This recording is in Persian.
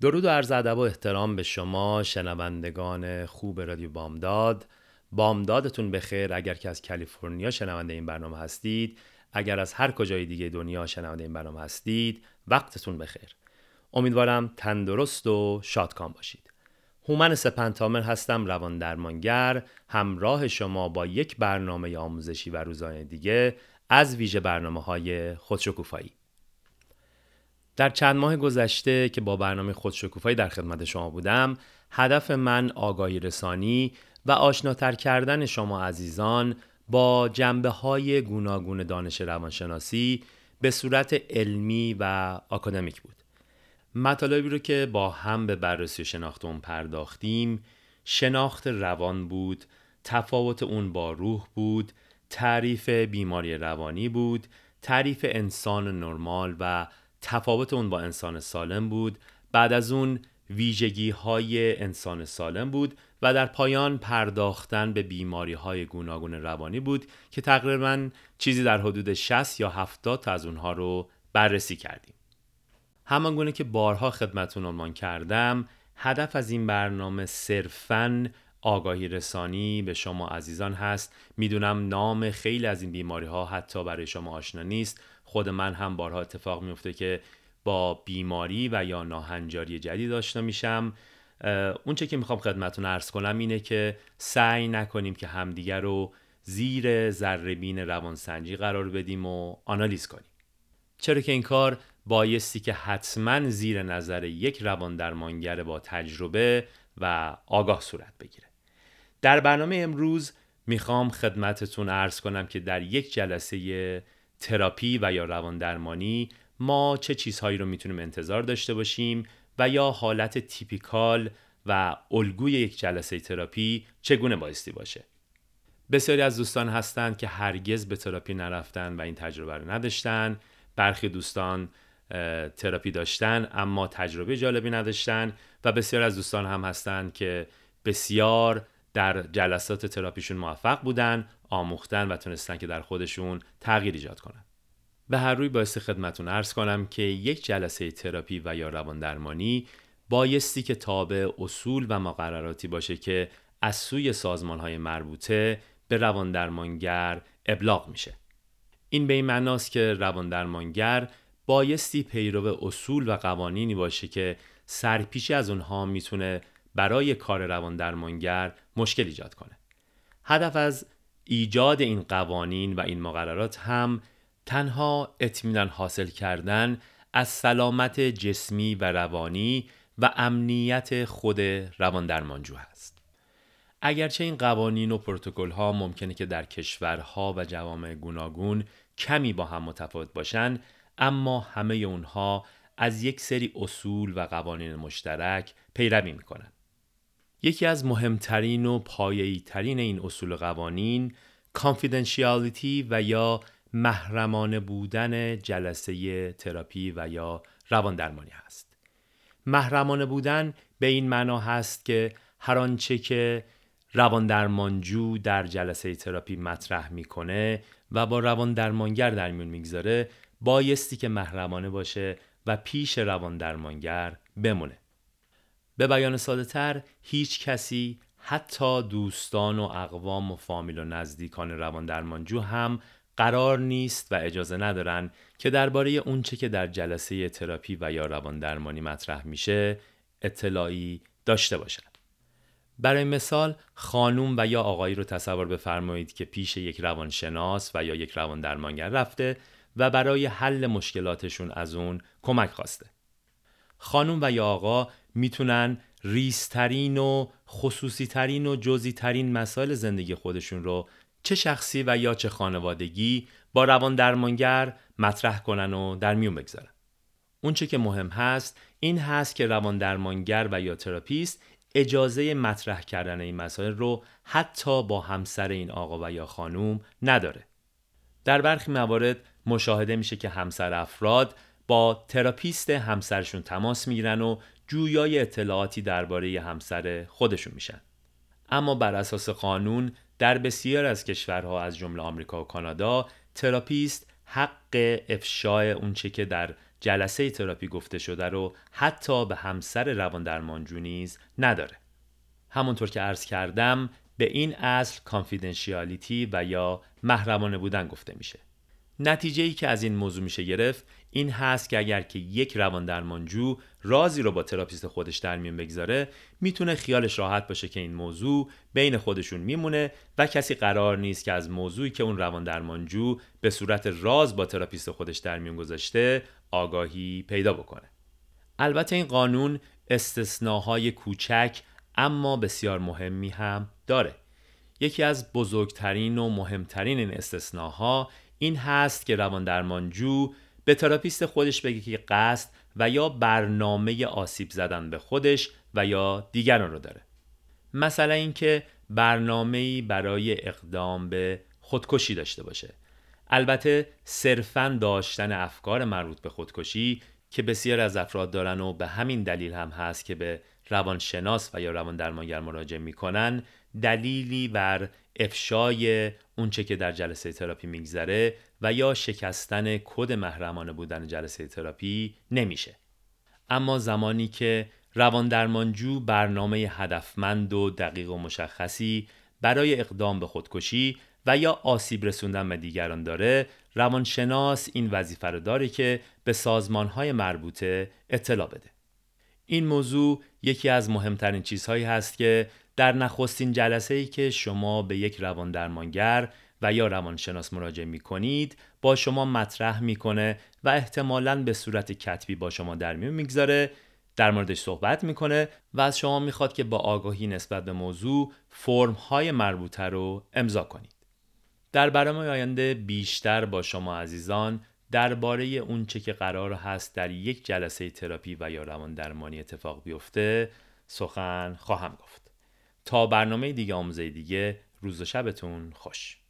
درود و عرض ادب و احترام به شما شنوندگان خوب رادیو بامداد. بامدادتون بخیر. اگر که از کالیفرنیا شنونده این برنامه هستید اگر از هر کجای دیگه دنیا شنونده این برنامه هستید وقتتون بخیر. امیدوارم تندرست و شادکام باشید. هومن سپنتامر هستم روان درمانگر. همراه شما با یک برنامه آموزشی و روزانه دیگه از ویژه برنامه های خودشکوفایی. در چند ماه گذشته که با برنامه خودشکوفایی در خدمت شما بودم هدف من آگاهی رسانی و آشناتر کردن شما عزیزان با جنبه های گوناگون دانش روانشناسی به صورت علمی و آکادمیک بود. مطالبی رو که با هم به بررسی شناخت اون پرداختیم شناخت روان بود تفاوت اون با روح بود تعریف بیماری روانی بود تعریف انسان نرمال و تفاوت اون با انسان سالم بود. بعد از اون ویژگی های انسان سالم بود و در پایان پرداختن به بیماری های گوناگون روانی بود که تقریبا چیزی در حدود 60 یا 70 تا از اونها رو بررسی کردیم. همان گونه که بارها خدمتون عنوان کردم هدف از این برنامه صرفاً آگاهی رسانی به شما عزیزان هست. می‌دونم نام خیلی از این بیماری ها حتی برای شما آشنا نیست. خود من هم بارها اتفاق میفته که با بیماری و یا ناهنجاری جدید آشنا میشم. اونچه که می‌خوام خدمتون ارز کنم اینه که سعی نکنیم که همدیگر رو زیر ذربین روانسنجی قرار بدیم و آنالیز کنیم. چرا که این کار بایستی که حتما زیر نظر یک روان درمانگر با تجربه و آگاه صورت بگیره. در برنامه امروز می‌خوام خدمتتون ارز کنم که در یک جلسه تراپی و یا روان درمانی ما چه چیزهایی رو می‌تونیم انتظار داشته باشیم و یا حالت تیپیکال و الگوی یک جلسه تراپی چگونه بایستی باشه. بسیاری از دوستان هستند که هرگز به تراپی نرفتن و این تجربه رو نداشتن. برخی دوستان تراپی داشتن اما تجربه جالبی نداشتن و بسیار از دوستان هم هستند که بسیار در جلسات تراپیشون موفق بودن آموختن و تونستن که در خودشون تغییر ایجاد کنن. به هر روی باید خدمتتون عرض کنم که یک جلسه تراپی و یا روان درمانی بایستی که تابع اصول و مقرراتی باشه که از سوی سازمان های مربوطه به روان درمانگر ابلاغ میشه. این به این معناست که روان درمانگر بایستی پیرو اصول و قوانینی باشه که سرپیچی از اونها می‌تونه برای کار روان درمانگر مشکل ایجاد کنه. هدف از ایجاد این قوانین و این مقررات هم تنها اطمینان حاصل کردن از سلامت جسمی و روانی و امنیت خود روان درمانجو هست. اگرچه این قوانین و پروتکل ها ممکنه که در کشورها و جوامع گوناگون کمی با هم متفاوت باشن اما همه اونها از یک سری اصول و قوانین مشترک پیروی می‌کنن. یکی از مهمترین و پایه‌ای ترین این اصول قوانین کانفیدنشیالیتی و یا محرمانه بودن جلسه تراپی و یا روان درمانی هست. محرمانه بودن به این معنا هست که هر آنچه که روان درمانجو در جلسه تراپی مطرح می‌کنه و با روان درمانگر در میون می‌گذاره بایستی که محرمانه باشه و پیش روان درمانگر بمونه. به بیان ساده تر هیچ کسی حتی دوستان و اقوام و فامیل و نزدیکان روان درمانجو هم قرار نیست و اجازه ندارن که درباره اونچه که در جلسه تراپی و یا روان درمانی مطرح میشه اطلاعی داشته باشن. برای مثال خانوم و یا آقایی رو تصور بفرمایید که پیش یک روانشناس و یا یک روان درمانگر رفته و برای حل مشکلاتشون از اون کمک خواسته. خانوم و یا آقا می‌تونن ریسترین و خصوصی ترین و جزی ترین مسائل زندگی خودشون رو چه شخصی و یا چه خانوادگی با روان درمانگر مطرح کنن و در میون بگذارن. اونچه که مهم هست این هست که روان درمانگر و یا تراپیست اجازه مطرح کردن این مسائل رو حتی با همسر این آقا و یا خانوم نداره. در برخی موارد مشاهده میشه که همسر افراد با تراپیست همسرشون تماس می‌گیرن و جویای اطلاعاتی درباره همسر خودشون میشن. اما بر اساس قانون در بسیار از کشورها از جمله آمریکا و کانادا تراپیست حق افشای اونچه که در جلسه تراپی گفته شده رو حتی به همسر روان درمانجو نیز نداره. همونطور که عرض کردم به این اصل confidentiality و یا محرمانه بودن گفته میشه. نتیجه ای که از این موضوع میشه گرفت این هست که اگر که یک روان درمانجو رازی رو با تراپیست خودش در میون بگذاره می‌تونه خیالش راحت باشه که این موضوع بین خودشون میمونه و کسی قرار نیست که از موضوعی که اون روان درمانجو به صورت راز با تراپیست خودش در میون گذاشته آگاهی پیدا بکنه. البته این قانون استثناهای کوچک اما بسیار مهمی هم داره. یکی از بزرگترین و مهمترین این استثناها این هست که روان درمانجو به تراپیست خودش بگه که قصد و یا برنامه آسیب زدن به خودش و یا دیگران رو داره. مثلا اینکه برنامه‌ای برای اقدام به خودکشی داشته باشه. البته صرفا داشتن افکار مربوط به خودکشی که بسیار از افراد دارن و به همین دلیل هم هست که به روانشناس و یا روان درمانگر مراجعه می‌کنن دلیلی بر افشای اونچه که در جلسه تراپی میگذره و یا شکستن کد محرمانه بودن جلسه تراپی نمیشه. اما زمانی که روان درمانجو برنامه هدفمند و دقیق و مشخصی برای اقدام به خودکشی و یا آسیب رسوندن به دیگران داره روانشناس این وظیفه رو داره که به سازمانهای مربوطه اطلاع بده. این موضوع یکی از مهمترین چیزهایی هست که در نخستین جلسه ای که شما به یک روان درمانگر و یا روانشناس مراجعه می کنید با شما مطرح می‌کنه و احتمالا به صورت کتبی با شما در میون می‌گذاره در موردش صحبت می‌کنه و از شما می‌خواد که با آگاهی نسبت به موضوع فرم های مربوطه رو امضا کنید. در برنامه آینده بیشتر با شما عزیزان درباره اونچه که قرار هست در یک جلسه تراپی و یا روان درمانی اتفاق بیفته سخن خواهم گفت. تا برنامه دیگه آموزه دیگه روز و شبتون خوش.